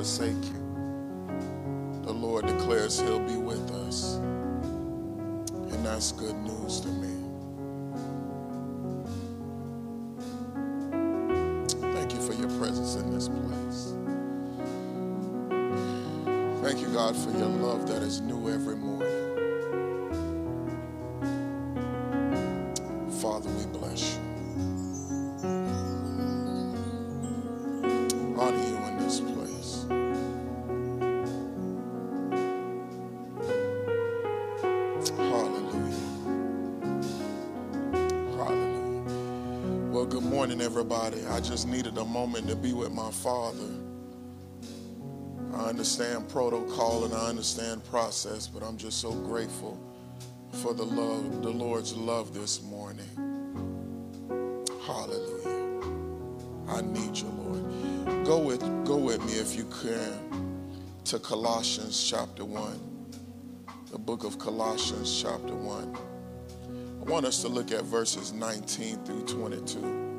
Forsake you, the Lord declares he'll be with us. And that's good news to me. Thank you for your presence in this place. Thank you, God, for your love that is new every morning. Everybody. I just needed a moment to be with my father. I understand protocol and I understand process, but I'm just so grateful for the love, the Lord's love this morning. Hallelujah. I need you, Lord. Go with, go with me if you can to Colossians chapter 1. The book of Colossians chapter 1. I want us to look at verses 19 through 22.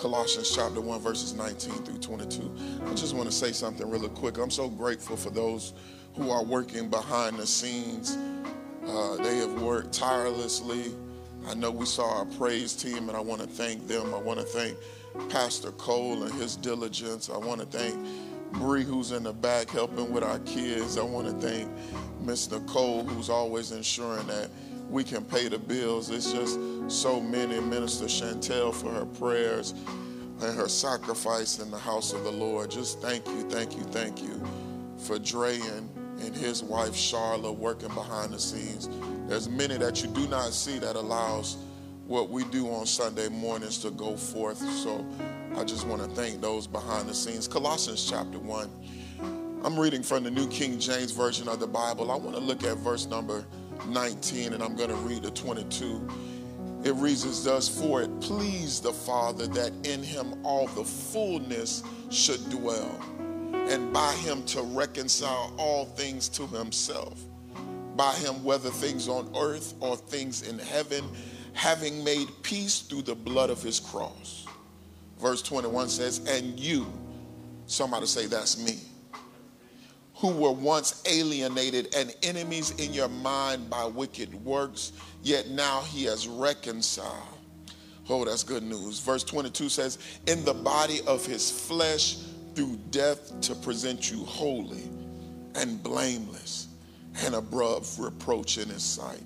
Colossians chapter 1, verses 19 through 22. I just want to say something really quick. I'm so grateful for those who are working behind the scenes. Uh, they have worked tirelessly. I know we saw our praise team, and I want to thank them. I want to thank Pastor Cole and his diligence. I want to thank Bree, who's in the back helping with our kids. I want to thank Miss Nicole, who's always ensuring that we can pay the bills. It's just so many. Minister Chantel for her prayers and her sacrifice in the house of the Lord. Just thank you, thank you, thank you for Dre and, and his wife Charla working behind the scenes. There's many that you do not see that allows what we do on Sunday mornings to go forth. So I just want to thank those behind the scenes. Colossians chapter 1. I'm reading from the New King James Version of the Bible. I want to look at verse number 19, and I'm going to read the 22. It reads as thus, For it pleased the Father that in him all the fullness should dwell, and by him to reconcile all things to himself. By him, whether things on earth or things in heaven, having made peace through the blood of his cross. Verse 21 says, And you, somebody say, That's me who were once alienated and enemies in your mind by wicked works, yet now he has reconciled. Oh, that's good news. Verse 22 says, In the body of his flesh through death to present you holy and blameless and above reproach in his sight.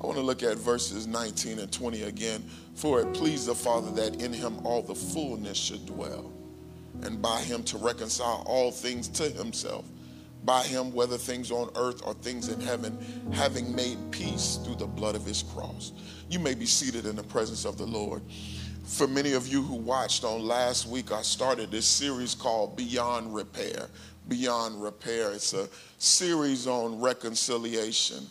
I want to look at verses 19 and 20 again. For it pleased the Father that in him all the fullness should dwell, and by him to reconcile all things to himself by him, whether things on earth or things in heaven, having made peace through the blood of his cross. You may be seated in the presence of the Lord. For many of you who watched on last week, I started this series called Beyond Repair. Beyond Repair. It's a series on reconciliation.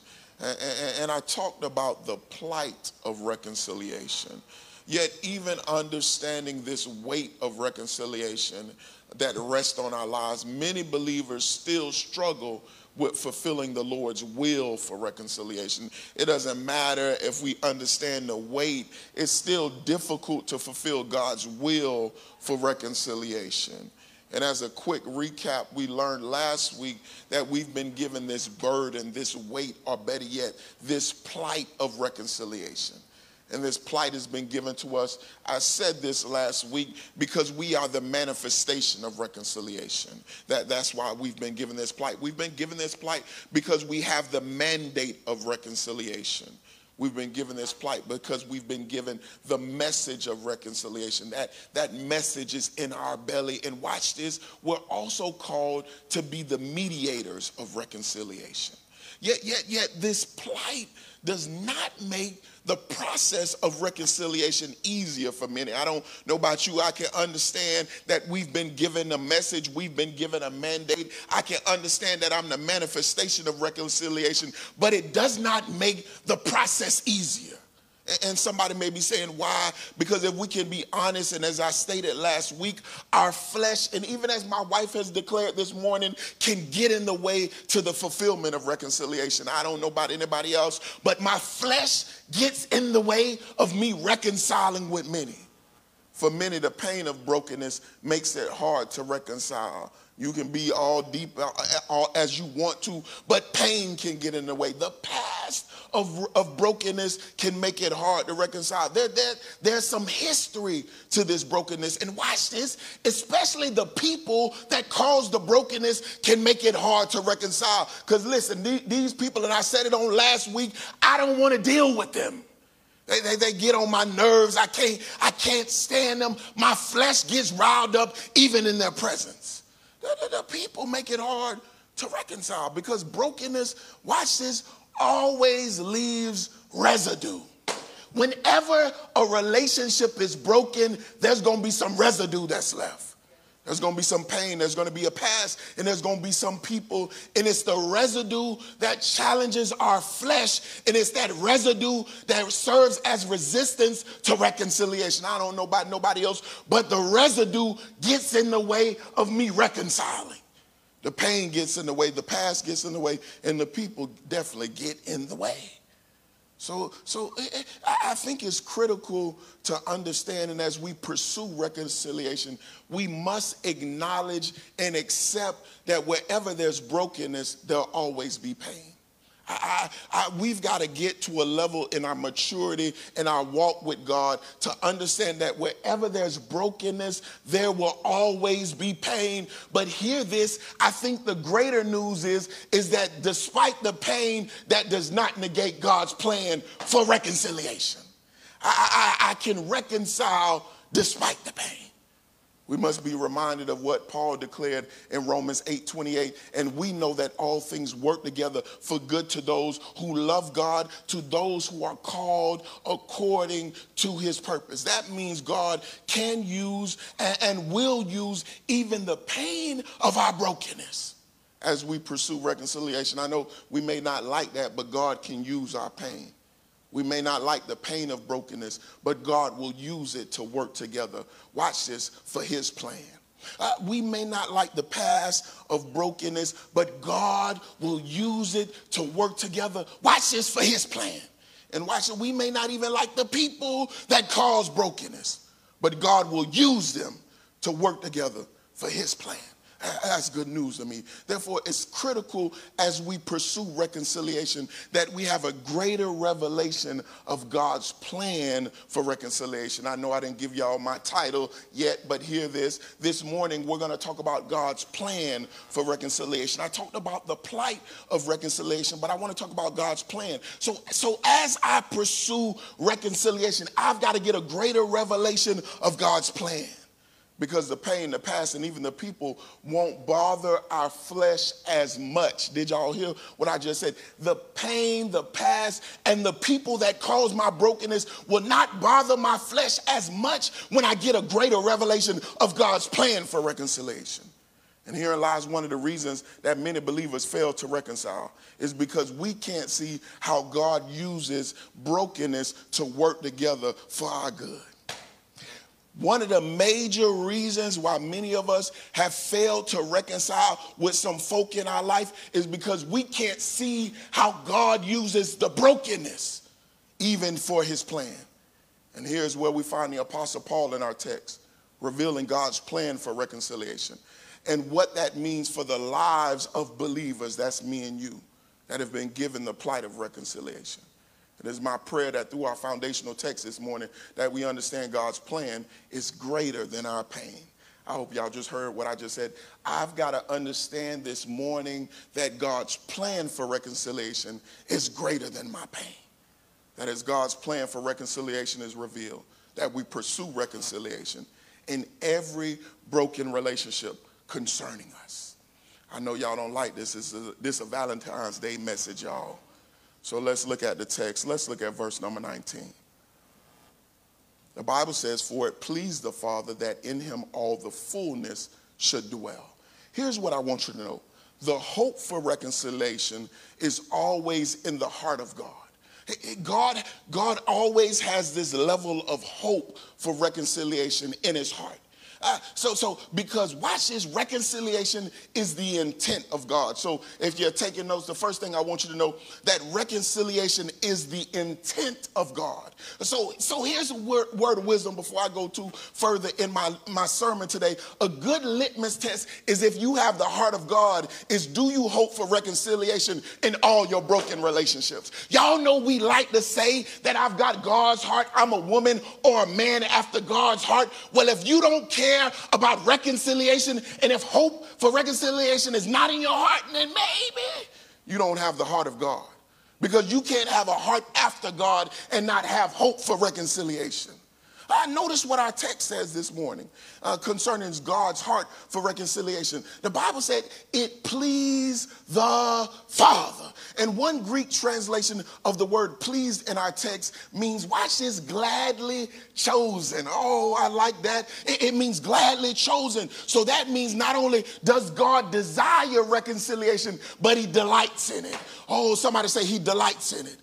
And I talked about the plight of reconciliation. Yet, even understanding this weight of reconciliation that rest on our lives, many believers still struggle with fulfilling the Lord's will for reconciliation. It doesn't matter if we understand the weight, it's still difficult to fulfill God's will for reconciliation. And as a quick recap, we learned last week that we've been given this burden, this weight, or better yet, this plight of reconciliation and this plight has been given to us. I said this last week because we are the manifestation of reconciliation. That, that's why we've been given this plight. We've been given this plight because we have the mandate of reconciliation. We've been given this plight because we've been given the message of reconciliation. That, that message is in our belly. And watch this, we're also called to be the mediators of reconciliation. Yet, yet, yet, this plight does not make the process of reconciliation easier for many. I don't know about you. I can understand that we've been given a message, we've been given a mandate. I can understand that I'm the manifestation of reconciliation, but it does not make the process easier. And somebody may be saying, why? Because if we can be honest, and as I stated last week, our flesh, and even as my wife has declared this morning, can get in the way to the fulfillment of reconciliation. I don't know about anybody else, but my flesh gets in the way of me reconciling with many. For many, the pain of brokenness makes it hard to reconcile. You can be all deep uh, all, as you want to, but pain can get in the way. The past of, of brokenness can make it hard to reconcile. There, there, there's some history to this brokenness. And watch this, especially the people that cause the brokenness can make it hard to reconcile. Because listen, these people, and I said it on last week, I don't want to deal with them. They, they, they, get on my nerves. I can't, I can't stand them. My flesh gets riled up even in their presence. The, the, the people make it hard to reconcile because brokenness, watch this, always leaves residue. Whenever a relationship is broken, there's going to be some residue that's left. There's going to be some pain, there's going to be a past, and there's going to be some people. And it's the residue that challenges our flesh, and it's that residue that serves as resistance to reconciliation. I don't know about nobody else, but the residue gets in the way of me reconciling. The pain gets in the way, the past gets in the way, and the people definitely get in the way. So, so eh, eh, I think it's critical to understand, and as we pursue reconciliation, we must acknowledge and accept that wherever there's brokenness, there'll always be pain. I, I, we've got to get to a level in our maturity and our walk with God to understand that wherever there's brokenness, there will always be pain. But hear this, I think the greater news is, is that despite the pain, that does not negate God's plan for reconciliation. I, I, I can reconcile despite the pain. We must be reminded of what Paul declared in Romans 8 28. And we know that all things work together for good to those who love God, to those who are called according to his purpose. That means God can use and will use even the pain of our brokenness as we pursue reconciliation. I know we may not like that, but God can use our pain. We may not like the pain of brokenness, but God will use it to work together. Watch this for his plan. Uh, we may not like the past of brokenness, but God will use it to work together. Watch this for his plan. And watch it, we may not even like the people that cause brokenness, but God will use them to work together for his plan. That's good news to me. Therefore, it's critical as we pursue reconciliation that we have a greater revelation of God's plan for reconciliation. I know I didn't give y'all my title yet, but hear this. This morning, we're going to talk about God's plan for reconciliation. I talked about the plight of reconciliation, but I want to talk about God's plan. So, so as I pursue reconciliation, I've got to get a greater revelation of God's plan because the pain, the past, and even the people won't bother our flesh as much. Did y'all hear what I just said? The pain, the past, and the people that cause my brokenness will not bother my flesh as much when I get a greater revelation of God's plan for reconciliation. And herein lies one of the reasons that many believers fail to reconcile is because we can't see how God uses brokenness to work together for our good. One of the major reasons why many of us have failed to reconcile with some folk in our life is because we can't see how God uses the brokenness even for his plan. And here's where we find the Apostle Paul in our text, revealing God's plan for reconciliation and what that means for the lives of believers, that's me and you, that have been given the plight of reconciliation. It is my prayer that through our foundational text this morning that we understand God's plan is greater than our pain. I hope y'all just heard what I just said. I've got to understand this morning that God's plan for reconciliation is greater than my pain. That as God's plan for reconciliation is revealed, that we pursue reconciliation in every broken relationship concerning us. I know y'all don't like this. This is a, this a Valentine's Day message, y'all. So let's look at the text. Let's look at verse number 19. The Bible says, For it pleased the Father that in him all the fullness should dwell. Here's what I want you to know the hope for reconciliation is always in the heart of God. God, God always has this level of hope for reconciliation in his heart. Uh, so, so because watch this, reconciliation is the intent of God. So, if you're taking notes, the first thing I want you to know that reconciliation is the intent of God. So, so here's a word, word of wisdom before I go too further in my, my sermon today. A good litmus test is if you have the heart of God, is do you hope for reconciliation in all your broken relationships? Y'all know we like to say that I've got God's heart, I'm a woman or a man after God's heart. Well, if you don't care about reconciliation, and if hope for reconciliation is not in your heart, then maybe you don't have the heart of God. Because you can't have a heart after God and not have hope for reconciliation. I notice what our text says this morning uh, concerning God's heart for reconciliation. The Bible said it pleased the Father. And one Greek translation of the word pleased in our text means, watch this, gladly chosen. Oh, I like that. It, it means gladly chosen. So that means not only does God desire reconciliation, but he delights in it. Oh, somebody say he delights in it.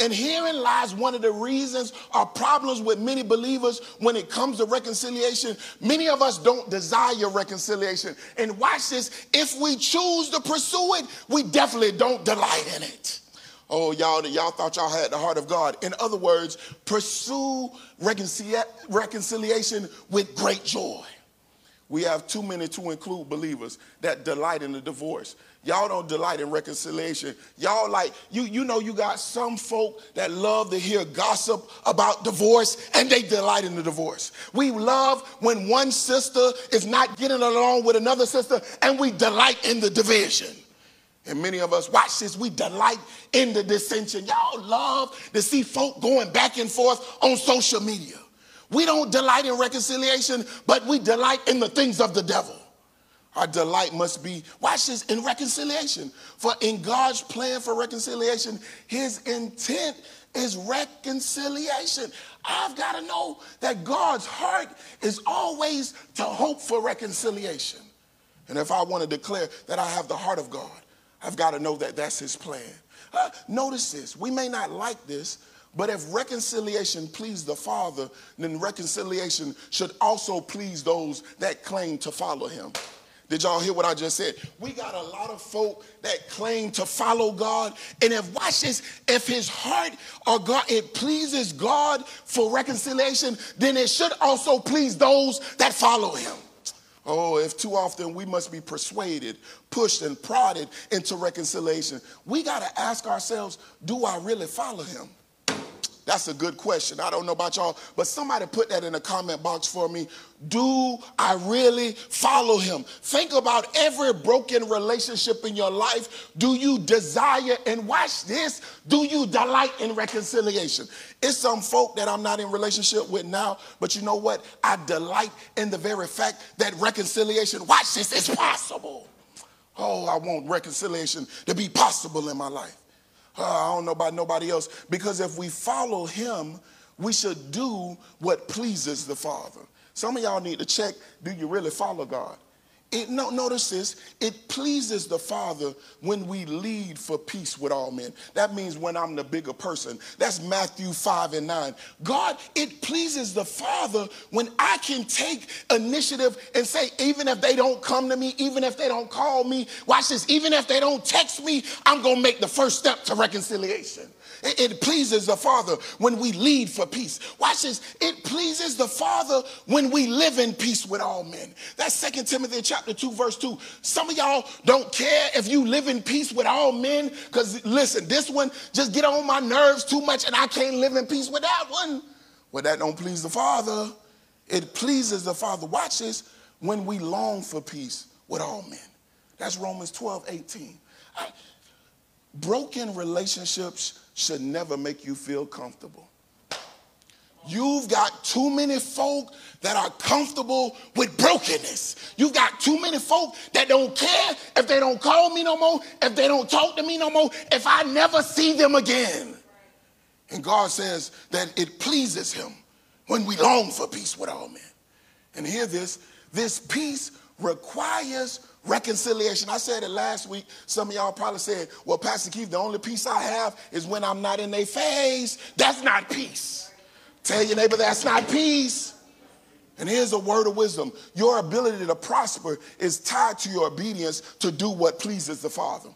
And herein lies one of the reasons or problems with many believers when it comes to reconciliation. Many of us don't desire reconciliation. And watch this if we choose to pursue it, we definitely don't delight in it. Oh, y'all, y'all thought y'all had the heart of God. In other words, pursue reconciliation with great joy. We have too many to include believers that delight in the divorce. Y'all don't delight in reconciliation. Y'all like, you, you know, you got some folk that love to hear gossip about divorce and they delight in the divorce. We love when one sister is not getting along with another sister and we delight in the division. And many of us, watch this, we delight in the dissension. Y'all love to see folk going back and forth on social media. We don't delight in reconciliation, but we delight in the things of the devil. Our delight must be, watch this, in reconciliation. For in God's plan for reconciliation, his intent is reconciliation. I've got to know that God's heart is always to hope for reconciliation. And if I want to declare that I have the heart of God, I've got to know that that's his plan. Uh, notice this. We may not like this, but if reconciliation pleased the Father, then reconciliation should also please those that claim to follow him. Did y'all hear what I just said? We got a lot of folk that claim to follow God. And if, watch this, if his heart or God, it pleases God for reconciliation, then it should also please those that follow him. Oh, if too often we must be persuaded, pushed, and prodded into reconciliation, we got to ask ourselves do I really follow him? That's a good question. I don't know about y'all, but somebody put that in the comment box for me. Do I really follow him? Think about every broken relationship in your life. Do you desire, and watch this, do you delight in reconciliation? It's some folk that I'm not in relationship with now, but you know what? I delight in the very fact that reconciliation, watch this, is possible. Oh, I want reconciliation to be possible in my life. Uh, I don't know about nobody else. Because if we follow him, we should do what pleases the Father. Some of y'all need to check do you really follow God? It, no, notice this. It pleases the Father when we lead for peace with all men. That means when I'm the bigger person. That's Matthew 5 and 9. God, it pleases the Father when I can take initiative and say, even if they don't come to me, even if they don't call me, watch this, even if they don't text me, I'm going to make the first step to reconciliation. It, pleases the Father when we lead for peace. Watch this. It pleases the Father when we live in peace with all men. That's Second Timothy chapter 2, verse 2. Some of y'all don't care if you live in peace with all men, because listen, this one just get on my nerves too much and I can't live in peace with that one. Well, that don't please the Father. It pleases the Father. Watch this when we long for peace with all men. That's Romans 12, 18. I, broken relationships should never make you feel comfortable. You've got too many folk that are comfortable with brokenness. You've got too many folk that don't care if they don't call me no more, if they don't talk to me no more, if I never see them again. And God says that it pleases Him when we long for peace with all men. And hear this this peace requires Reconciliation. I said it last week. Some of y'all probably said, well, Pastor Keith, the only peace I have is when I'm not in their face. That's not peace. Tell your neighbor that's not peace. And here's a word of wisdom your ability to prosper is tied to your obedience to do what pleases the Father.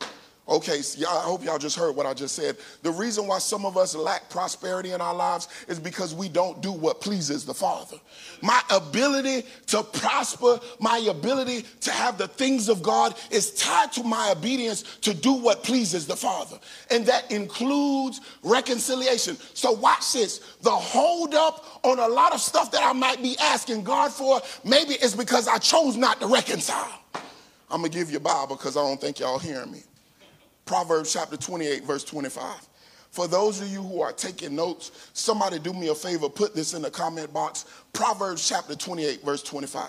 Okay, so I hope y'all just heard what I just said. The reason why some of us lack prosperity in our lives is because we don't do what pleases the Father. My ability to prosper, my ability to have the things of God is tied to my obedience to do what pleases the Father. And that includes reconciliation. So watch this. The hold up on a lot of stuff that I might be asking God for, maybe it's because I chose not to reconcile. I'm gonna give you a Bible because I don't think y'all hearing me. Proverbs chapter 28, verse 25. For those of you who are taking notes, somebody do me a favor, put this in the comment box. Proverbs chapter 28, verse 25.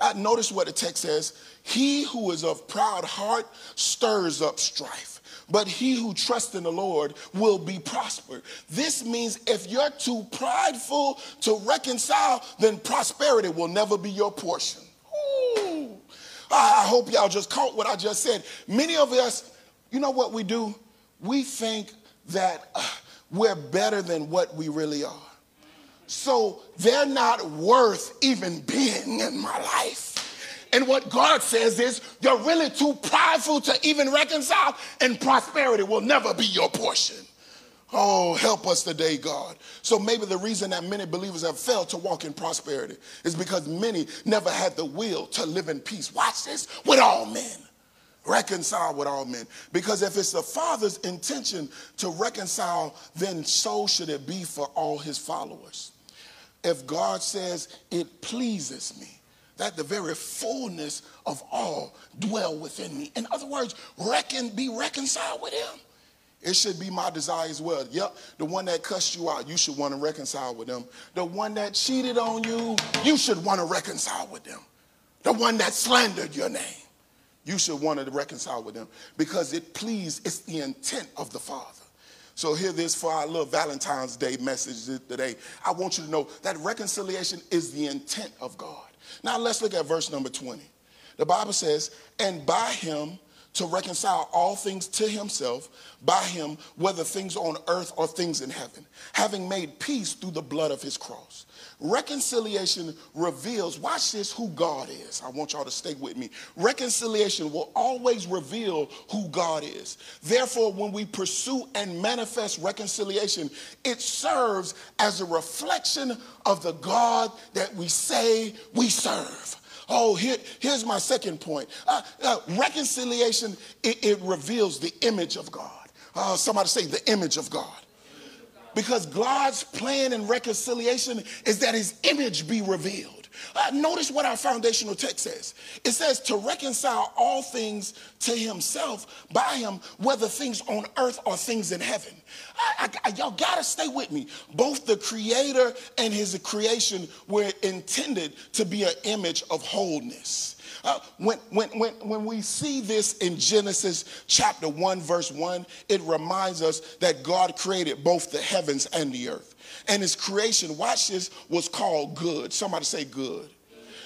Uh, notice what the text says He who is of proud heart stirs up strife, but he who trusts in the Lord will be prospered. This means if you're too prideful to reconcile, then prosperity will never be your portion. Ooh. I hope y'all just caught what I just said. Many of us you know what we do? We think that uh, we're better than what we really are. So they're not worth even being in my life. And what God says is, you're really too prideful to even reconcile, and prosperity will never be your portion. Oh, help us today, God. So maybe the reason that many believers have failed to walk in prosperity is because many never had the will to live in peace. Watch this with all men reconcile with all men. Because if it's the Father's intention to reconcile, then so should it be for all his followers. If God says, it pleases me, that the very fullness of all dwell within me. In other words, reckon, be reconciled with him. It should be my desire as well. Yep, the one that cussed you out, you should want to reconcile with them. The one that cheated on you, you should want to reconcile with them. The one that slandered your name you should want to reconcile with them because it please, it's the intent of the Father. So hear this for our little Valentine's Day message today. I want you to know that reconciliation is the intent of God. Now let's look at verse number 20. The Bible says, and by him to reconcile all things to himself by him, whether things on earth or things in heaven, having made peace through the blood of his cross. Reconciliation reveals, watch this, who God is. I want y'all to stay with me. Reconciliation will always reveal who God is. Therefore, when we pursue and manifest reconciliation, it serves as a reflection of the God that we say we serve. Oh, here, here's my second point. Uh, uh, reconciliation, it, it, reveals the image of God. Uh, somebody say the image of God. Because God's plan in reconciliation is that his image be revealed. Uh, notice what our foundational text says. It says to reconcile all things to himself by him, whether things on earth or things in heaven. I, I, y'all gotta stay with me. Both the creator and his creation were intended to be an image of wholeness. Uh, when, when, when, when we see this in Genesis chapter 1, verse 1, it reminds us that God created both the heavens and the earth. And his creation, watch this, was called good. Somebody say good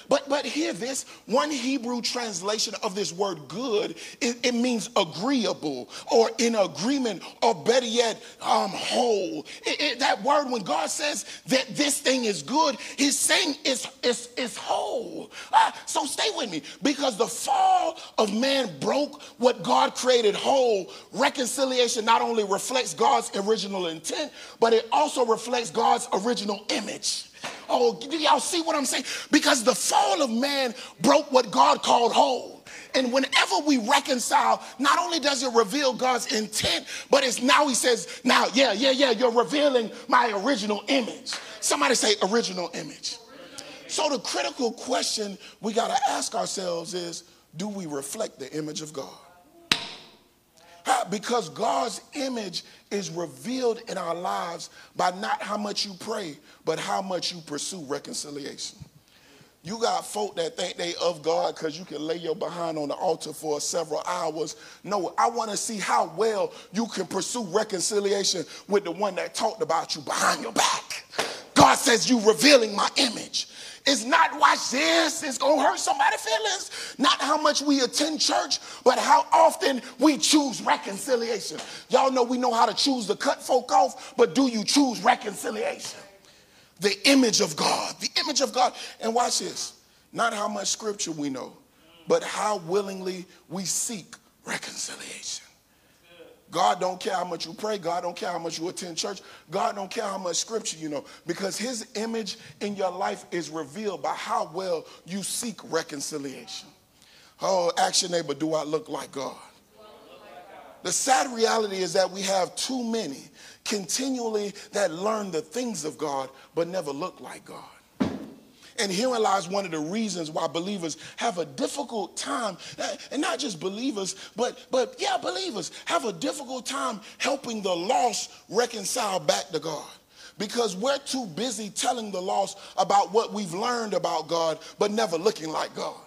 But but hear this: one Hebrew translation of this word "good" it, it means agreeable or in agreement, or better yet, um, whole. It, it, that word, when God says that this thing is good, He's saying it's it's, it's whole. Uh, so stay with me, because the fall of man broke what God created whole. Reconciliation not only reflects God's original intent, but it also reflects God's original image. Oh, do y'all see what I'm saying? Because the fall of man broke what God called whole. And whenever we reconcile, not only does it reveal God's intent, but it's now he says, now, yeah, yeah, yeah, you're revealing my original image. Somebody say original image. So the critical question we got to ask ourselves is, do we reflect the image of God? Because God's image is revealed in our lives by not how much you pray, but how much you pursue reconciliation. You got folk that think they of God because you can lay your behind on the altar for several hours. No, I want to see how well you can pursue reconciliation with the one that talked about you behind your back. God says you revealing my image. It's not watch this, it's gonna hurt somebody's feelings. Not how much we attend church, but how often we choose reconciliation. Y'all know we know how to choose to cut folk off, but do you choose reconciliation? The image of God, the image of God. And watch this not how much scripture we know, but how willingly we seek reconciliation. God don't care how much you pray. God don't care how much you attend church. God don't care how much scripture you know because his image in your life is revealed by how well you seek reconciliation. Oh, your neighbor, do I look like God? The sad reality is that we have too many continually that learn the things of God but never look like God. And herein lies one of the reasons why believers have a difficult time, and not just believers, but, but yeah, believers have a difficult time helping the lost reconcile back to God. Because we're too busy telling the lost about what we've learned about God, but never looking like God.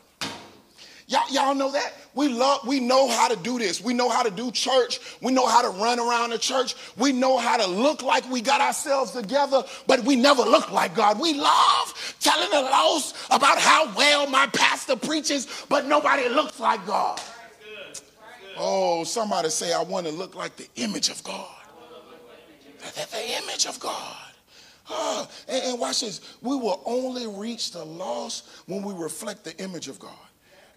Y'all, y'all know that? We love, we know how to do this. We know how to do church. We know how to run around the church. We know how to look like we got ourselves together, but we never look like God. We love telling the lost about how well my pastor preaches, but nobody looks like God. Oh, somebody say, I want to look like the image of God. The, the image of God. Oh, and, and watch this. We will only reach the lost when we reflect the image of God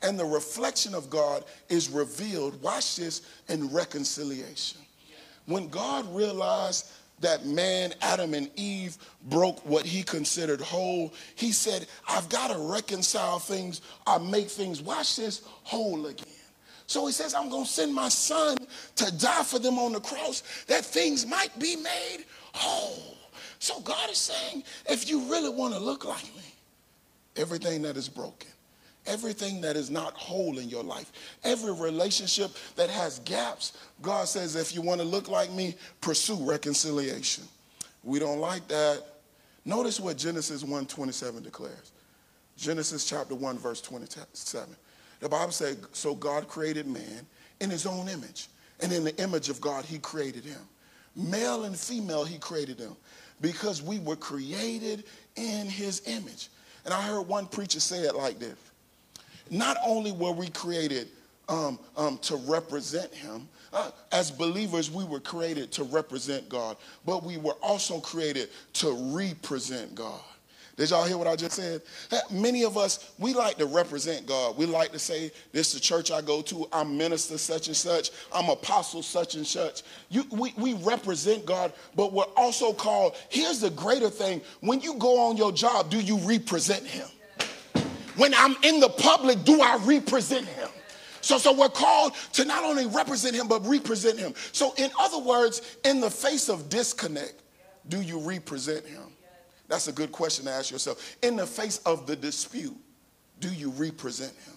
and the reflection of God is revealed, watch this, in reconciliation. When God realized that man, Adam and Eve, broke what he considered whole, he said, I've got to reconcile things, I make things, watch this, whole again. So he says, I'm going to send my son to die for them on the cross that things might be made whole. So God is saying, if you really want to look like me, everything that is broken, everything that is not whole in your life, every relationship that has gaps, God says, if you want to look like me, pursue reconciliation. We don't like that. Notice what Genesis 1:27 declares. Genesis chapter 1, verse 27. The Bible says, So God created man in his own image, and in the image of God, he created him. Male and female, he created them because we were created in his image. And I heard one preacher say it like this not only were we created um, um, to represent him, uh, as believers, we were created to represent God, but we were also created to represent God. Did y'all hear what I just said? Many of us, we like to represent God. We like to say, this is the church I go to. I'm minister such and such. I'm apostle such and such. You, we, we represent God, but we're also called, here's the greater thing. When you go on your job, do you represent him? When I'm in the public, do I represent him? So, so we're called to not only represent him, but represent him. So, in other words, in the face of disconnect, do you represent him? That's a good question to ask yourself. In the face of the dispute, do you represent him?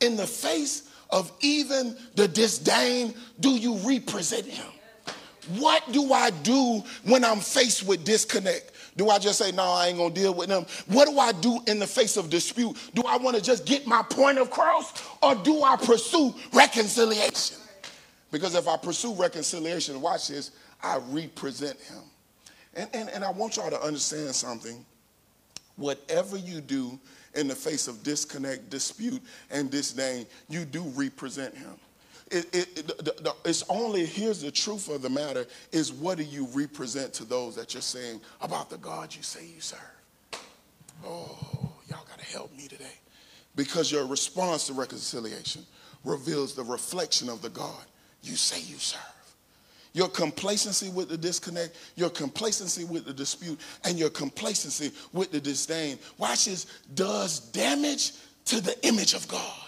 In the face of even the disdain, do you represent him? What do I do when I'm faced with disconnect? Do I just say, no, I ain't gonna deal with them? What do I do in the face of dispute? Do I wanna just get my point across or do I pursue reconciliation? Because if I pursue reconciliation, watch this, I represent him. And, and, and I want y'all to understand something. Whatever you do in the face of disconnect, dispute, and disdain, you do represent him. It, it, the, the, it's only, here's the truth of the matter, is what do you represent to those that you're saying about the God you say you serve? Oh, y'all got to help me today. Because your response to reconciliation reveals the reflection of the God you say you serve. Your complacency with the disconnect, your complacency with the dispute, and your complacency with the disdain, watch this, does damage to the image of God.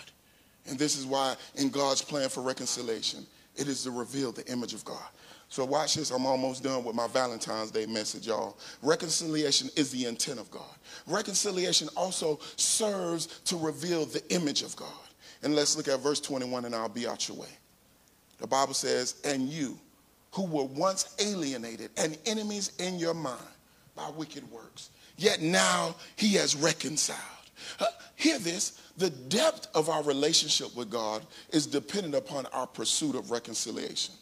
And this is why, in God's plan for reconciliation, it is to reveal the image of God. So, watch this. I'm almost done with my Valentine's Day message, y'all. Reconciliation is the intent of God. Reconciliation also serves to reveal the image of God. And let's look at verse 21 and I'll be out your way. The Bible says, And you who were once alienated and enemies in your mind by wicked works, yet now he has reconciled. Uh, hear this the depth of our relationship with God is dependent upon our pursuit of reconciliation.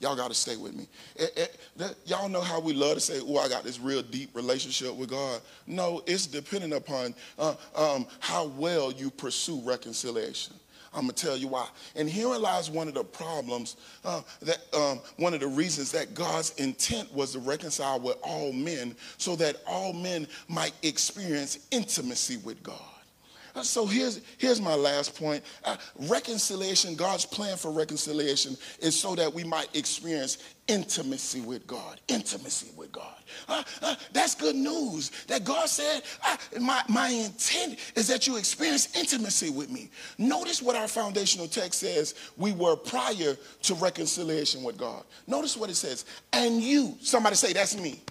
Y'all got to stay with me. It, it, that, y'all know how we love to say, oh, I got this real deep relationship with God. No, it's dependent upon uh, um, how well you pursue reconciliation. I'm going to tell you why. And herein lies one of the problems, uh, that um, one of the reasons that God's intent was to reconcile with all men so that all men might experience intimacy with God. So here's, here's my last point. Uh, reconciliation, God's plan for reconciliation is so that we might experience intimacy with God. Intimacy with God. Uh, uh, that's good news. That God said, uh, my, my intent is that you experience intimacy with me. Notice what our foundational text says we were prior to reconciliation with God. Notice what it says. And you, somebody say, that's me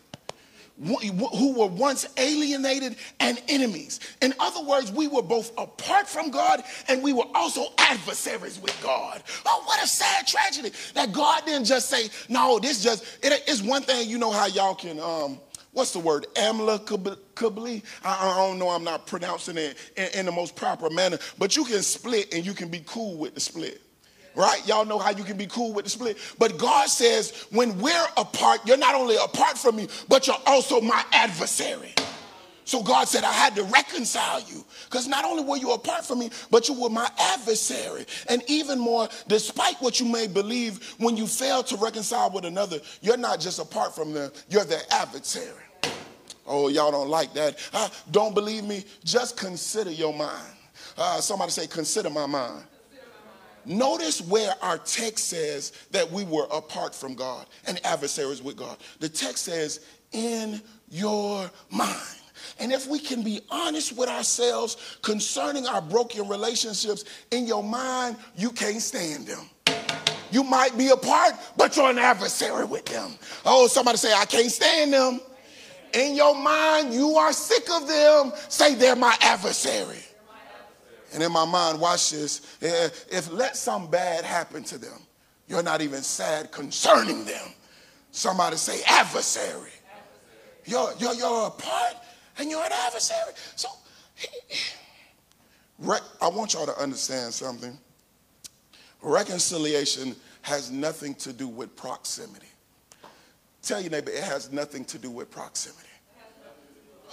who were once alienated and enemies. In other words, we were both apart from God and we were also adversaries with God. Oh, what a sad tragedy that God didn't just say, no, this just, it is one thing, you know how y'all can, um, what's the word, amicably? I, I don't know, I'm not pronouncing it in, in the most proper manner, but you can split and you can be cool with the split right? Y'all know how you can be cool with the split. But God says, when we're apart, you're not only apart from me, but you're also my adversary. So God said, I had to reconcile you because not only were you apart from me, but you were my adversary. And even more, despite what you may believe, when you fail to reconcile with another, you're not just apart from them, you're their adversary. Oh, y'all don't like that. Uh, don't believe me? Just consider your mind. Uh, somebody say, consider my mind. Notice where our text says that we were apart from God and adversaries with God. The text says, in your mind. And if we can be honest with ourselves concerning our broken relationships, in your mind, you can't stand them. You might be apart, but you're an adversary with them. Oh, somebody say, I can't stand them. In your mind, you are sick of them. Say, they're my adversary. And in my mind, watch this. Eh, eh, if let some bad happen to them, you're not even sad concerning them. Somebody say adversary. You're, you're, you're a part and you're an adversary. So I want y'all to understand something. Reconciliation has nothing to do with proximity. Tell your neighbor, it has nothing to do with proximity.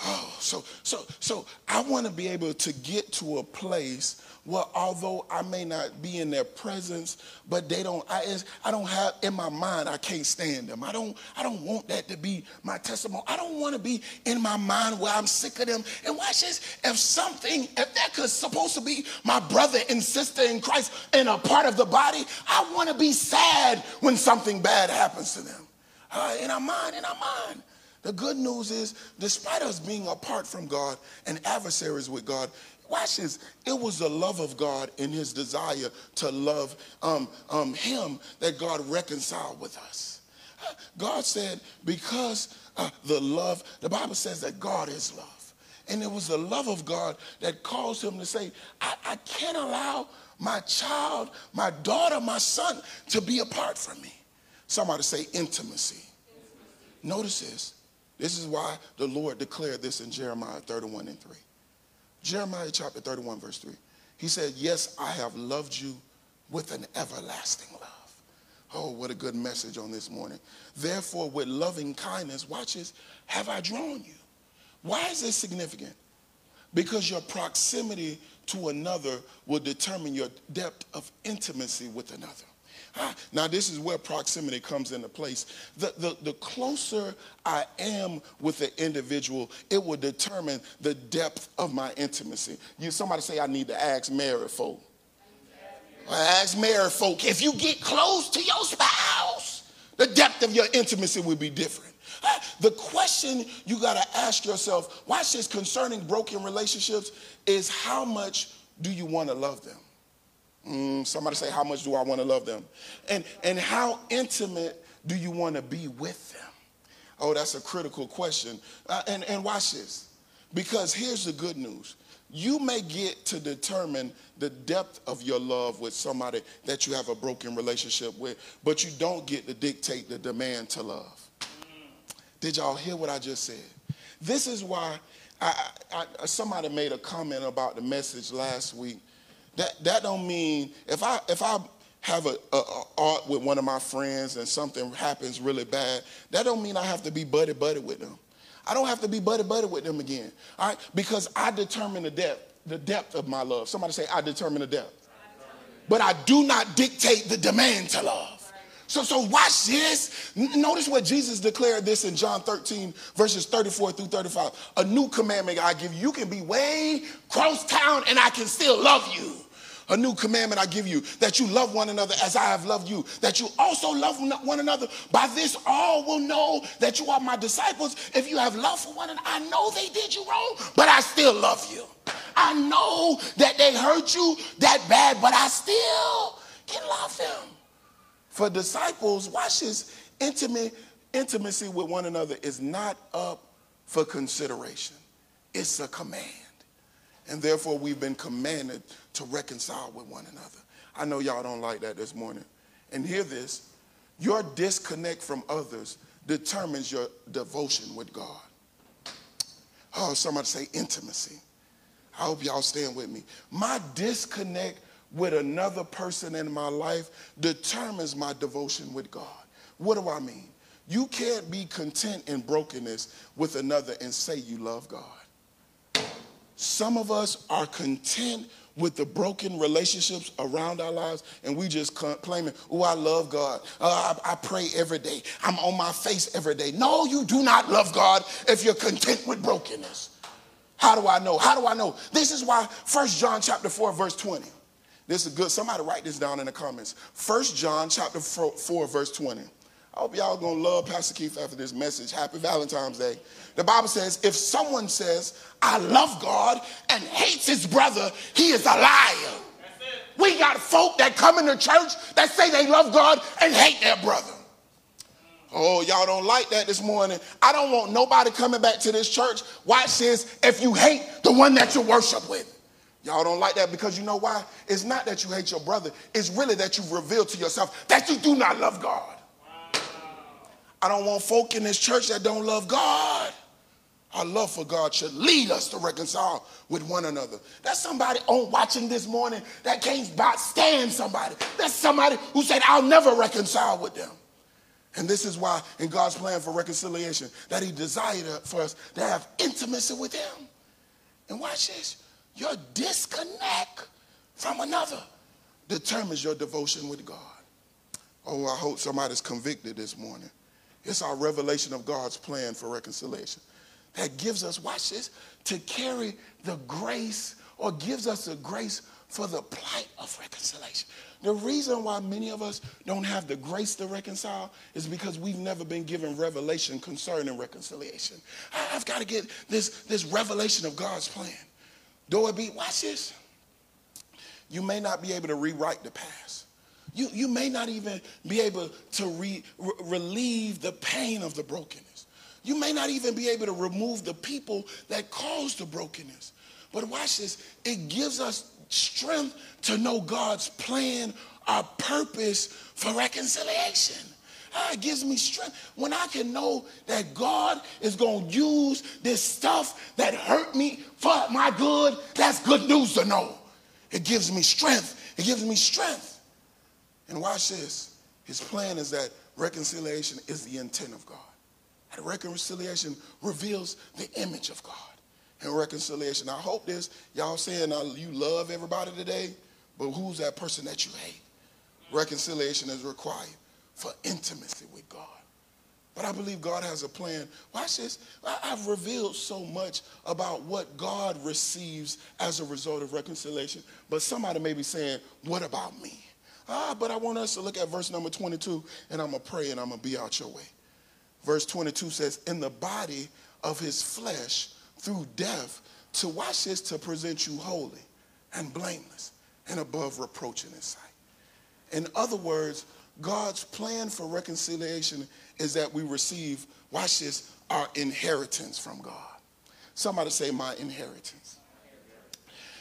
Oh, so so so I want to be able to get to a place where although I may not be in their presence, but they don't I I don't have in my mind I can't stand them. I don't I don't want that to be my testimony. I don't want to be in my mind where I'm sick of them. And watch this, if something if that could supposed to be my brother and sister in Christ and a part of the body, I want to be sad when something bad happens to them. Uh, in our mind, in our mind. The good news is, despite us being apart from God and adversaries with God, watch this. It was the love of God and his desire to love um, um, him that God reconciled with us. God said, because uh, the love, the Bible says that God is love. And it was the love of God that caused him to say, I, I can't allow my child, my daughter, my son to be apart from me. Somebody say intimacy. Notice this. This is why the Lord declared this in Jeremiah 31 and 3. Jeremiah chapter 31, verse 3. He said, Yes, I have loved you with an everlasting love. Oh, what a good message on this morning. Therefore, with loving kindness, watch this, have I drawn you. Why is this significant? Because your proximity to another will determine your depth of intimacy with another. Now, this is where proximity comes into place. The, the, the closer I am with the individual, it will determine the depth of my intimacy. You somebody say I need to ask married folk. ask married folk. If you get close to your spouse, the depth of your intimacy will be different. The question you got to ask yourself, watch this concerning broken relationships, is how much do you want to love them? Mm, somebody say, How much do I want to love them? And, and how intimate do you want to be with them? Oh, that's a critical question. Uh, and, and watch this. Because here's the good news you may get to determine the depth of your love with somebody that you have a broken relationship with, but you don't get to dictate the demand to love. Did y'all hear what I just said? This is why I, I, somebody made a comment about the message last week that, that don't mean if I if I have a, a, a, art with one of my friends and something happens really bad, that don't mean I have to be buddy buddy with them. I don't have to be buddy buddy with them again. All right, because I determine the depth, the depth of my love. Somebody say I determine the depth. But I do not dictate the demand to love. So, so watch this. Notice what Jesus declared this in John 13, verses 34 through 35. A new commandment I give you. You can be way cross town and I can still love you. A new commandment I give you that you love one another as I have loved you, that you also love one another. By this, all will know that you are my disciples if you have love for one another. I know they did you wrong, but I still love you. I know that they hurt you that bad, but I still can love them. For disciples, watch this intimate intimacy with one another is not up for consideration. It's a command. And therefore, we've been commanded to reconcile with one another. I know y'all don't like that this morning. And hear this your disconnect from others determines your devotion with God. Oh, somebody say intimacy. I hope y'all stand with me. My disconnect with another person in my life determines my devotion with God. What do I mean? You can't be content in brokenness with another and say you love God. Some of us are content with the broken relationships around our lives, and we just claiming, "Oh, I love God. Uh, I, I pray every day. I'm on my face every day." No, you do not love God if you're content with brokenness. How do I know? How do I know? This is why First John chapter 4 verse 20. This is good. Somebody write this down in the comments. First John chapter 4, 4 verse 20. I hope y'all gonna love Pastor Keith after this message. Happy Valentine's Day. The Bible says, if someone says, I love God and hates his brother, he is a liar. We got folk that come into church that say they love God and hate their brother. Oh, y'all don't like that this morning. I don't want nobody coming back to this church. Watch this if you hate the one that you worship with. Y'all don't like that because you know why? It's not that you hate your brother, it's really that you've revealed to yourself that you do not love God. I don't want folk in this church that don't love God. Our love for God should lead us to reconcile with one another. That's somebody on watching this morning that can't stand somebody. That's somebody who said, I'll never reconcile with them. And this is why, in God's plan for reconciliation, that He desired for us to have intimacy with Him. And watch this your disconnect from another determines your devotion with God. Oh, I hope somebody's convicted this morning. It's our revelation of God's plan for reconciliation that gives us, watch this, to carry the grace or gives us the grace for the plight of reconciliation. The reason why many of us don't have the grace to reconcile is because we've never been given revelation concerning reconciliation. I've got to get this, this revelation of God's plan. Though it be, watch this. You may not be able to rewrite the past. You, you may not even be able to re, re, relieve the pain of the brokenness. You may not even be able to remove the people that caused the brokenness. But watch this, it gives us strength to know God's plan, our purpose for reconciliation. Ah, it gives me strength when I can know that God is going to use this stuff that hurt me for my good. That's good news to know. It gives me strength. It gives me strength. And watch this. His plan is that reconciliation is the intent of God. That reconciliation reveals the image of God. and reconciliation. I hope this, y'all saying uh, you love everybody today, but who's that person that you hate? Reconciliation is required for intimacy with God. But I believe God has a plan. Watch this. I've revealed so much about what God receives as a result of reconciliation. But somebody may be saying, What about me? Ah, but I want us to look at verse number 22, and I'm going to pray and I'm going to be out your way. Verse 22 says, In the body of his flesh through death, to watch this, to present you holy and blameless and above reproach in his sight. In other words, God's plan for reconciliation is that we receive, watch this, our inheritance from God. Somebody say, My inheritance.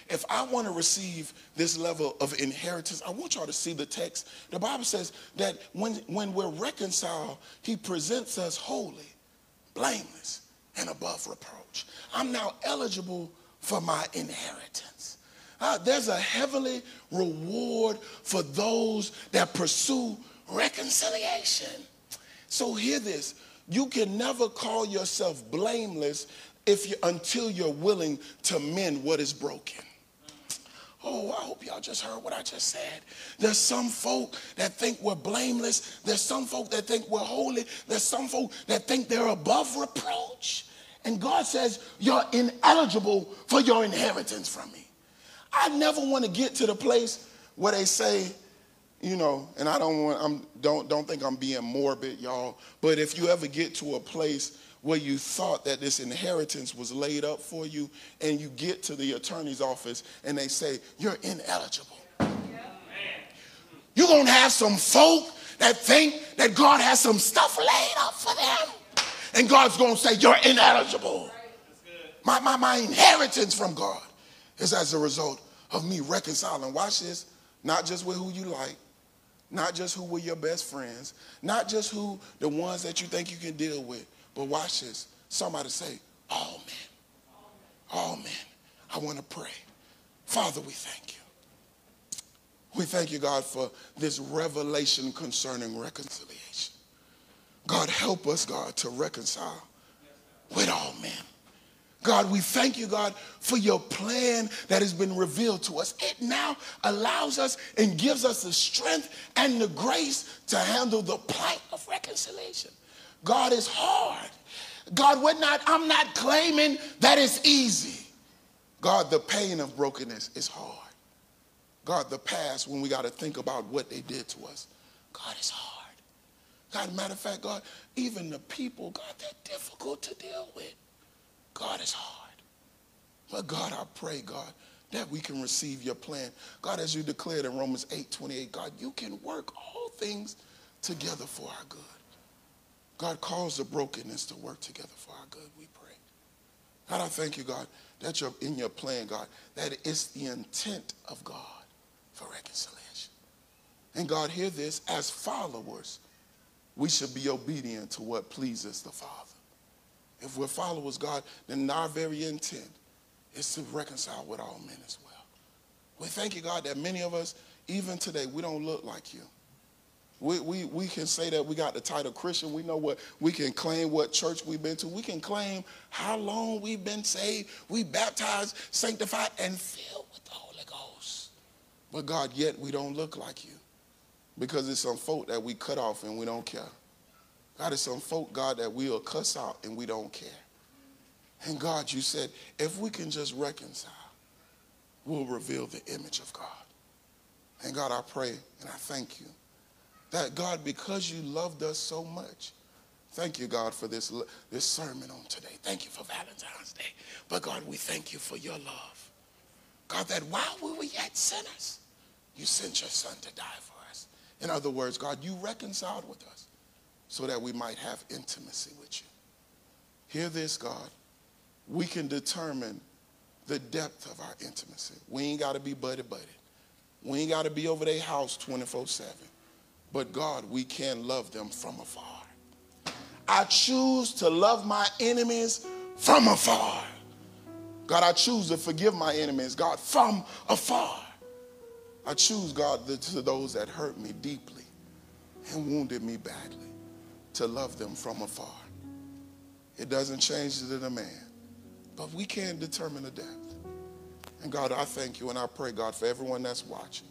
If I want to receive this level of inheritance, I want y'all to see the text. The Bible says that when, when we're reconciled, He presents us holy, blameless, and above reproach. I'm now eligible for my inheritance. Uh, there's a heavenly reward for those that pursue reconciliation. So hear this. You can never call yourself blameless if you until you're willing to mend what is broken. Oh, I hope y'all just heard what I just said. There's some folk that think we're blameless. There's some folk that think we're holy. There's some folk that think they're above reproach. And God says, You're ineligible for your inheritance from me. I never want to get to the place where they say, you know, and I don't want, I'm, don't, don't think I'm being morbid, y'all, but if you ever get to a place where you thought that this inheritance was laid up for you and you get to the attorney's office and they say, you're ineligible. You're going to have some folk that think that God has some stuff laid up for them. And God's going to say, you're ineligible. My, my, my inheritance from God is as a result of me reconciling. Watch this, not just with who you like, not just who were your best friends, not just who the ones that you think you can deal with, but watch this. Somebody say, all men. All men. I want to pray. Father, we thank you. We thank you, God, for this revelation concerning reconciliation. God, help us, God, to reconcile with all men. God, we thank you, God, for your plan that has been revealed to us. It now allows us and gives us the strength and the grace to handle the plight of reconciliation. God is hard. God, we're not, I'm not claiming that it's easy. God, the pain of brokenness is hard. God, the past, when we got to think about what they did to us, God is hard. God, matter of fact, God, even the people, God, they're difficult to deal with. God is hard. But God, I pray, God, that we can receive your plan. God, as you declared in Romans 8 28, God, you can work all things together for our good. God calls the brokenness to work together for our good, we pray. God, I thank you, God, that you're in your plan, God, that it's the intent of God for reconciliation. And God, hear this as followers, we should be obedient to what pleases the Father. If we're followers, God, then our very intent is to reconcile with all men as well. We thank you, God, that many of us, even today, we don't look like you. We, we, we can say that we got the title Christian. We know what we can claim what church we've been to. We can claim how long we've been saved, we baptized, sanctified, and filled with the Holy Ghost. But God, yet we don't look like you. Because it's some folk that we cut off and we don't care. God, it's some folk, God, that we'll cuss out and we don't care. And God, you said, if we can just reconcile, we'll reveal the image of God. And God, I pray and I thank you that, God, because you loved us so much, thank you, God, for this, this sermon on today. Thank you for Valentine's Day. But, God, we thank you for your love. God, that while we were yet sinners, you sent your son to die for us. In other words, God, you reconciled with us so that we might have intimacy with you. Hear this, God. We can determine the depth of our intimacy. We ain't got to be buddy buddy. We ain't got to be over their house 24 7. But God, we can love them from afar. I choose to love my enemies from afar. God, I choose to forgive my enemies, God, from afar. I choose, God, to those that hurt me deeply and wounded me badly to love them from afar. It doesn't change the demand, but we can't determine the depth. And God, I thank you and I pray, God, for everyone that's watching.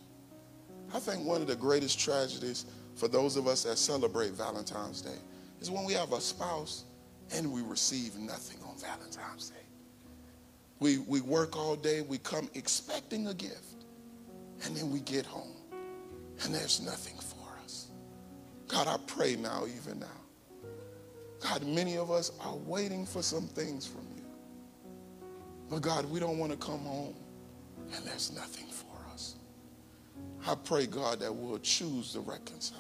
I think one of the greatest tragedies for those of us that celebrate Valentine's Day is when we have a spouse and we receive nothing on Valentine's Day. We, we work all day, we come expecting a gift, and then we get home and there's nothing for us. God, I pray now, even now. God, many of us are waiting for some things from you. But God, we don't want to come home and there's nothing for. I pray, God, that we'll choose to reconcile.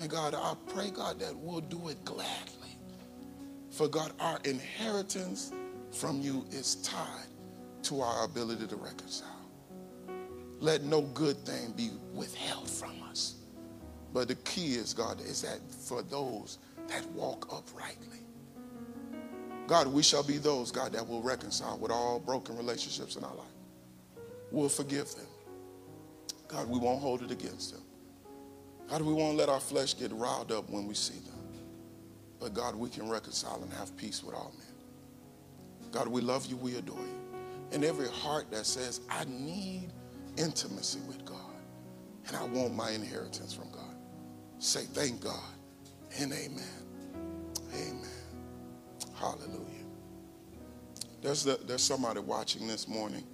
And God, I pray, God, that we'll do it gladly. For God, our inheritance from you is tied to our ability to reconcile. Let no good thing be withheld from us. But the key is, God, is that for those that walk uprightly. God, we shall be those, God, that will reconcile with all broken relationships in our life. We'll forgive them. God, we won't hold it against them. God, we won't let our flesh get riled up when we see them. But God, we can reconcile and have peace with all men. God, we love you, we adore you. And every heart that says, I need intimacy with God and I want my inheritance from God, say thank God and amen. Amen. Hallelujah. There's, the, there's somebody watching this morning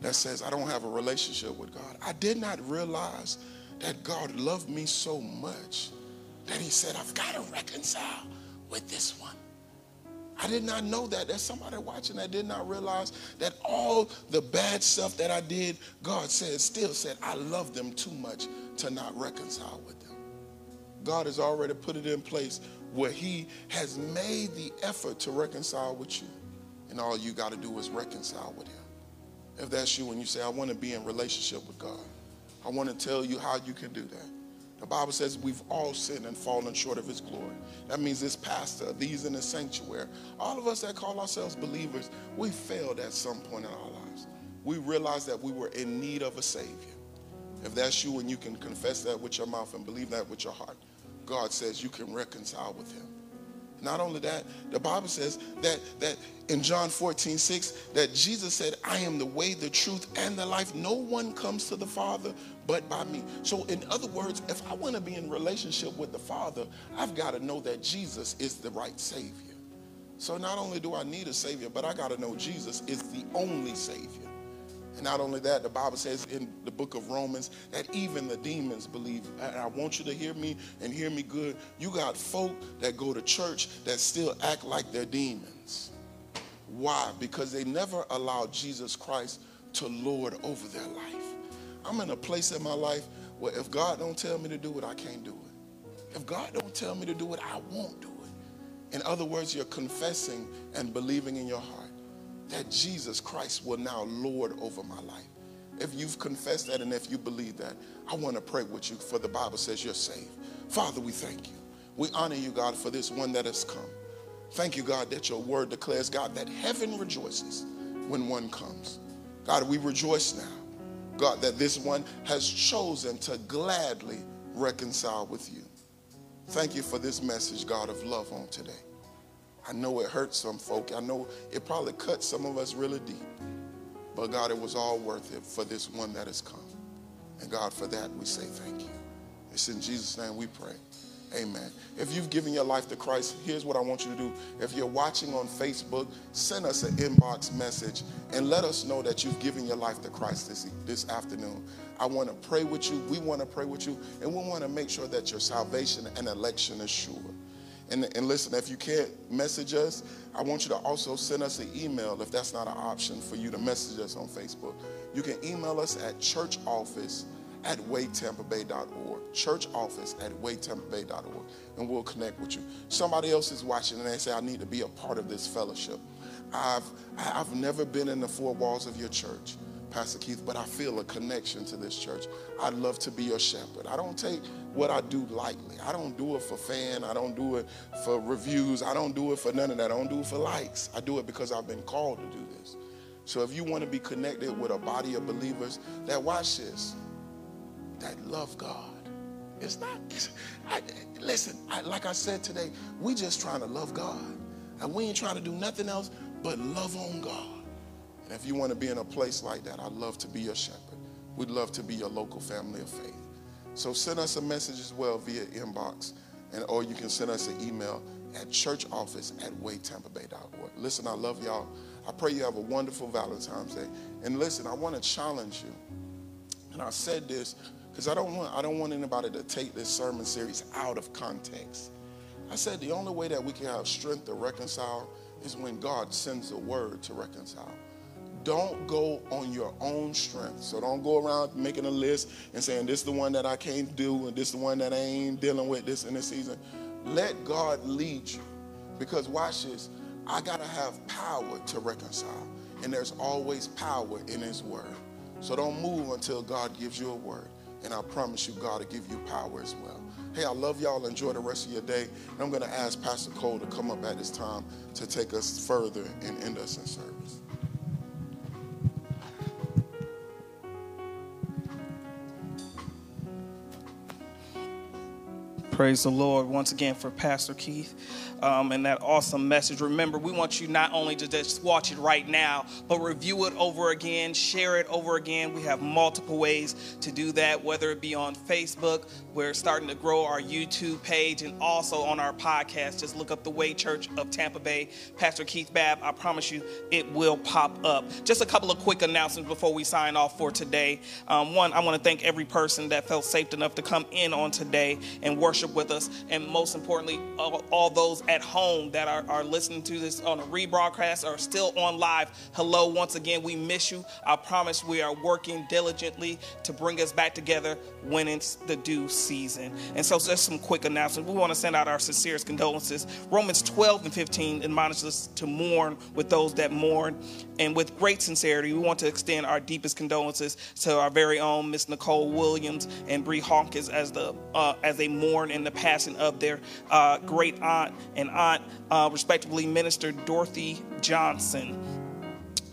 that says, I don't have a relationship with God. I did not realize that God loved me so much that He said, I've got to reconcile with this one. I did not know that. There's somebody watching that did not realize that all the bad stuff that I did, God said, still said, I love them too much to not reconcile with them. God has already put it in place where He has made the effort to reconcile with you. And all you got to do is reconcile with Him. If that's you and you say, I want to be in relationship with God, I want to tell you how you can do that. The Bible says we've all sinned and fallen short of his glory. That means this pastor, these in the sanctuary, all of us that call ourselves believers, we failed at some point in our lives. We realized that we were in need of a Savior. If that's you and you can confess that with your mouth and believe that with your heart, God says you can reconcile with him. Not only that, the Bible says that, that in John 14, 6, that Jesus said, I am the way, the truth, and the life. No one comes to the Father but by me. So, in other words, if I want to be in relationship with the Father, I've got to know that Jesus is the right Savior. So, not only do I need a Savior, but I got to know Jesus is the only Savior. And not only that, the Bible says in the book of Romans that even the demons believe. And I want you to hear me and hear me good. You got folk that go to church that still act like they're demons. Why? Because they never allowed Jesus Christ to lord over their life. I'm in a place in my life where if God don't tell me to do it, I can't do it. If God don't tell me to do it, I won't do it. In other words, you're confessing and believing in your heart that Jesus Christ will now lord over my life. If you've confessed that and if you believe that, I want to pray with you for the Bible says you're saved. Father, we thank you. We honor you, God, for this one that has come. Thank you, God, that your word declares, God, that heaven rejoices when one comes. God, we rejoice now, God, that this one has chosen to gladly reconcile with you. Thank you for this message, God, of love on today. I know it hurts some folk. I know it probably cut some of us really deep. But God, it was all worth it for this one that has come. And God, for that we say thank you. It's in Jesus' name we pray. Amen. If you've given your life to Christ, here's what I want you to do. If you're watching on Facebook, send us an inbox message and let us know that you've given your life to Christ this, this afternoon. I want to pray with you. We want to pray with you. And we want to make sure that your salvation and election is sure. And, and listen, if you can't message us, I want you to also send us an email if that's not an option for you to message us on Facebook. You can email us at churchoffice at waytampabay.org. Church office at waytampabay.org. And we'll connect with you. Somebody else is watching and they say, I need to be a part of this fellowship. I've, I've never been in the four walls of your church. Pastor Keith, but I feel a connection to this church. I'd love to be your shepherd. I don't take what I do lightly. I don't do it for fan. I don't do it for reviews. I don't do it for none of that. I don't do it for likes. I do it because I've been called to do this. So if you want to be connected with a body of believers that watch this, that love God, it's not, I, listen, I, like I said today, we just trying to love God. And we ain't trying to do nothing else but love on God. And if you want to be in a place like that, I'd love to be your shepherd. We'd love to be your local family of faith. So send us a message as well via inbox, and or you can send us an email at churchoffice at waytampabay.org. Listen, I love y'all. I pray you have a wonderful Valentine's Day. And listen, I want to challenge you. And I said this because I don't want I don't want anybody to take this sermon series out of context. I said the only way that we can have strength to reconcile is when God sends a word to reconcile. Don't go on your own strength. So don't go around making a list and saying this is the one that I can't do and this is the one that I ain't dealing with this in this season. Let God lead you. Because watch this, I gotta have power to reconcile. And there's always power in his word. So don't move until God gives you a word. And I promise you, God will give you power as well. Hey, I love y'all. Enjoy the rest of your day. And I'm going to ask Pastor Cole to come up at this time to take us further and end us in service. Praise the Lord once again for Pastor Keith um, and that awesome message. Remember, we want you not only to just watch it right now, but review it over again, share it over again. We have multiple ways to do that, whether it be on Facebook, we're starting to grow our YouTube page, and also on our podcast. Just look up the Way Church of Tampa Bay, Pastor Keith Babb. I promise you, it will pop up. Just a couple of quick announcements before we sign off for today. Um, one, I want to thank every person that felt safe enough to come in on today and worship with us, and most importantly, all, all those at home that are, are listening to this on a rebroadcast or still on live, hello once again. We miss you. I promise we are working diligently to bring us back together when it's the due season. And so, just some quick announcements. We want to send out our sincerest condolences. Romans 12 and 15 admonishes us to mourn with those that mourn. And with great sincerity, we want to extend our deepest condolences to our very own Miss Nicole Williams and Bree Hawkins as the uh, as they mourn in the passing of their uh, great aunt and aunt, uh, respectively, Minister Dorothy Johnson.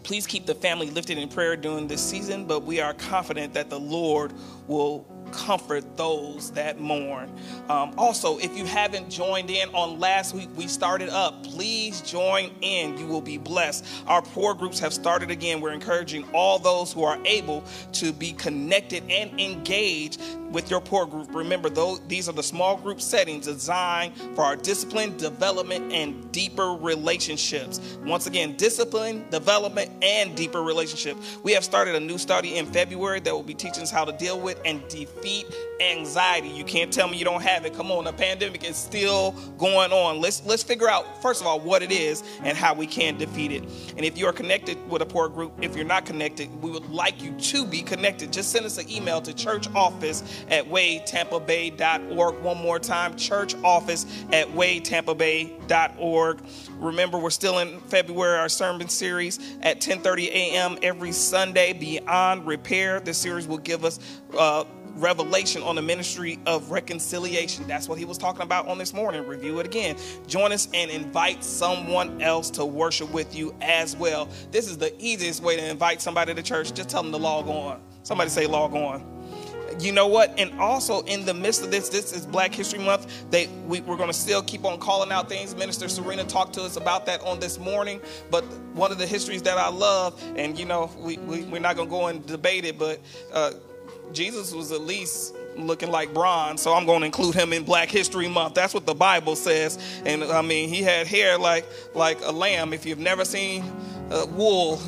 Please keep the family lifted in prayer during this season, but we are confident that the Lord will comfort those that mourn. Um, also, if you haven't joined in on last week, we started up. Please join in. You will be blessed. Our poor groups have started again. We're encouraging all those who are able to be connected and engaged with your poor group. Remember, though, these are the small group settings designed for our discipline, development, and deeper relationships. Once again, discipline, development, and deeper relationship. We have started a new study in February that will be teaching us how to deal with and defeat anxiety. You can't tell me you don't have it. Come on, the pandemic is still going on. Let's let's figure out first of all what it is and how we can defeat it. And if you are connected with a poor group, if you're not connected, we would like you to be connected. Just send us an email to church office at waytampabay.org. One more time, church office at waytampabay.org. Remember, we're still in February, our sermon series at 10:30 a.m. every Sunday. Beyond Repair. This series will give us uh, revelation on the ministry of reconciliation. That's what he was talking about on this morning. Review it again. Join us and invite someone else to worship with you as well. This is the easiest way to invite somebody to church. Just tell them to log on. Somebody say log on you know what? And also in the midst of this, this is Black History Month. They we, are going to still keep on calling out things. Minister Serena talked to us about that on this morning. But one of the histories that I love, and you know, we, we we're not going to go and debate it, but uh, Jesus was at least looking like bronze, so I'm going to include him in Black History Month. That's what the Bible says. And I mean, he had hair like like a lamb. If you've never seen uh, wool.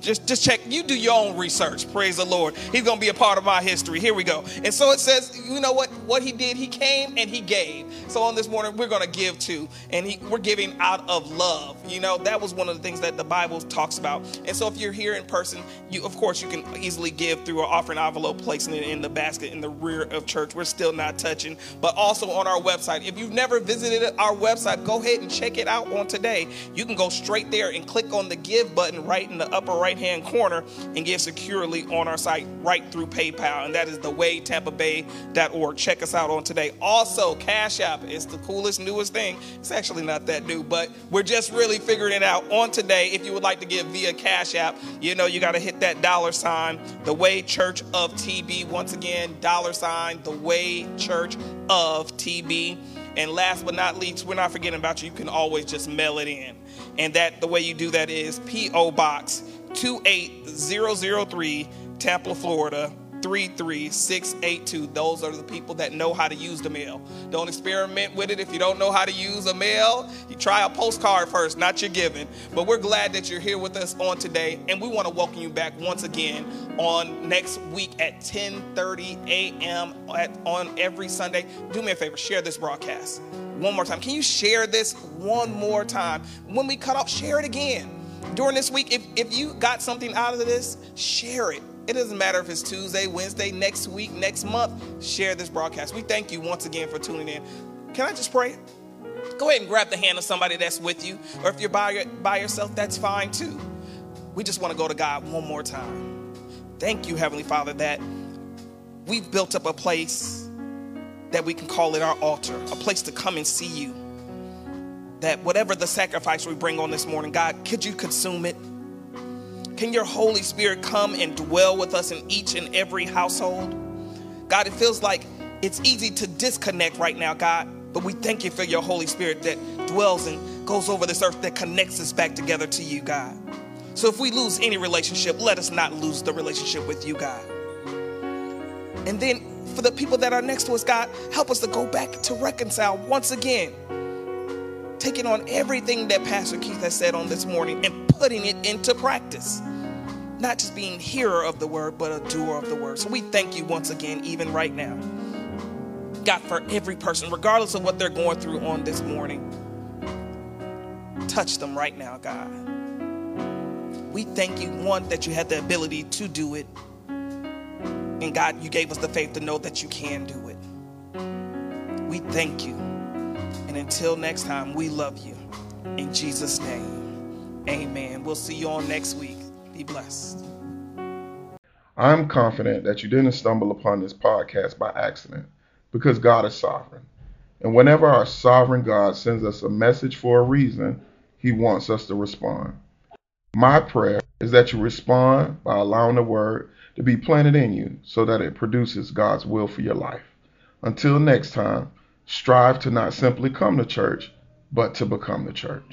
Just, just check. You do your own research. Praise the Lord. He's going to be a part of my history. Here we go. And so it says, you know what? What he did, he came and he gave. So on this morning, we're going to give too, and he, we're giving out of love. You know, that was one of the things that the Bible talks about. And so if you're here in person, you of course you can easily give through an offering envelope, placing it in the basket in the rear of church. We're still not touching, but also on our website. If you've never visited our website, go ahead and check it out on today. You can go straight there and click on the give button right in the upper right hand corner and give securely on our site right through PayPal. And that is the way tampabay.org. Check us out on today. Also, Cash App is the coolest, newest thing. It's actually not that new, but we're just really figuring it out on today. If you would like to give via Cash App, you know you got to hit that dollar sign, the way Church of TB. Once again, dollar sign, the way Church of TB And last but not least, we're not forgetting about you. You can always just mail it in. And that the way you do that is P.O. Box 28003, Tampa, Florida 33682. Those are the people that know how to use the mail. Don't experiment with it if you don't know how to use a mail. You try a postcard first, not your giving. But we're glad that you're here with us on today, and we want to welcome you back once again on next week at 10:30 a.m. on every Sunday. Do me a favor, share this broadcast one more time. Can you share this one more time? When we cut off, share it again. During this week, if, if you got something out of this, share it it doesn't matter if it's Tuesday, Wednesday, next week, next month. Share this broadcast. We thank you once again for tuning in. Can I just pray? Go ahead and grab the hand of somebody that's with you, or if you're by, by yourself, that's fine too. We just want to go to God one more time. Thank you, Heavenly Father, that we've built up a place that we can call it our altar, a place to come and see you. That whatever the sacrifice we bring on this morning, God, could you consume it? Can your Holy Spirit come and dwell with us in each and every household? God, it feels like it's easy to disconnect right now, God, but we thank you for your Holy Spirit that dwells and goes over this earth that connects us back together to you, God. So if we lose any relationship, let us not lose the relationship with you, God. And then for the people that are next to us, God, help us to go back to reconcile once again taking on everything that Pastor Keith has said on this morning and putting it into practice. Not just being hearer of the word, but a doer of the word. So we thank you once again, even right now. God, for every person, regardless of what they're going through on this morning, touch them right now, God. We thank you, one, that you had the ability to do it. And God, you gave us the faith to know that you can do it. We thank you. And until next time, we love you. In Jesus' name, amen. We'll see you all next week. Be blessed. I'm confident that you didn't stumble upon this podcast by accident because God is sovereign. And whenever our sovereign God sends us a message for a reason, he wants us to respond. My prayer is that you respond by allowing the word to be planted in you so that it produces God's will for your life. Until next time, strive to not simply come to church, but to become the church.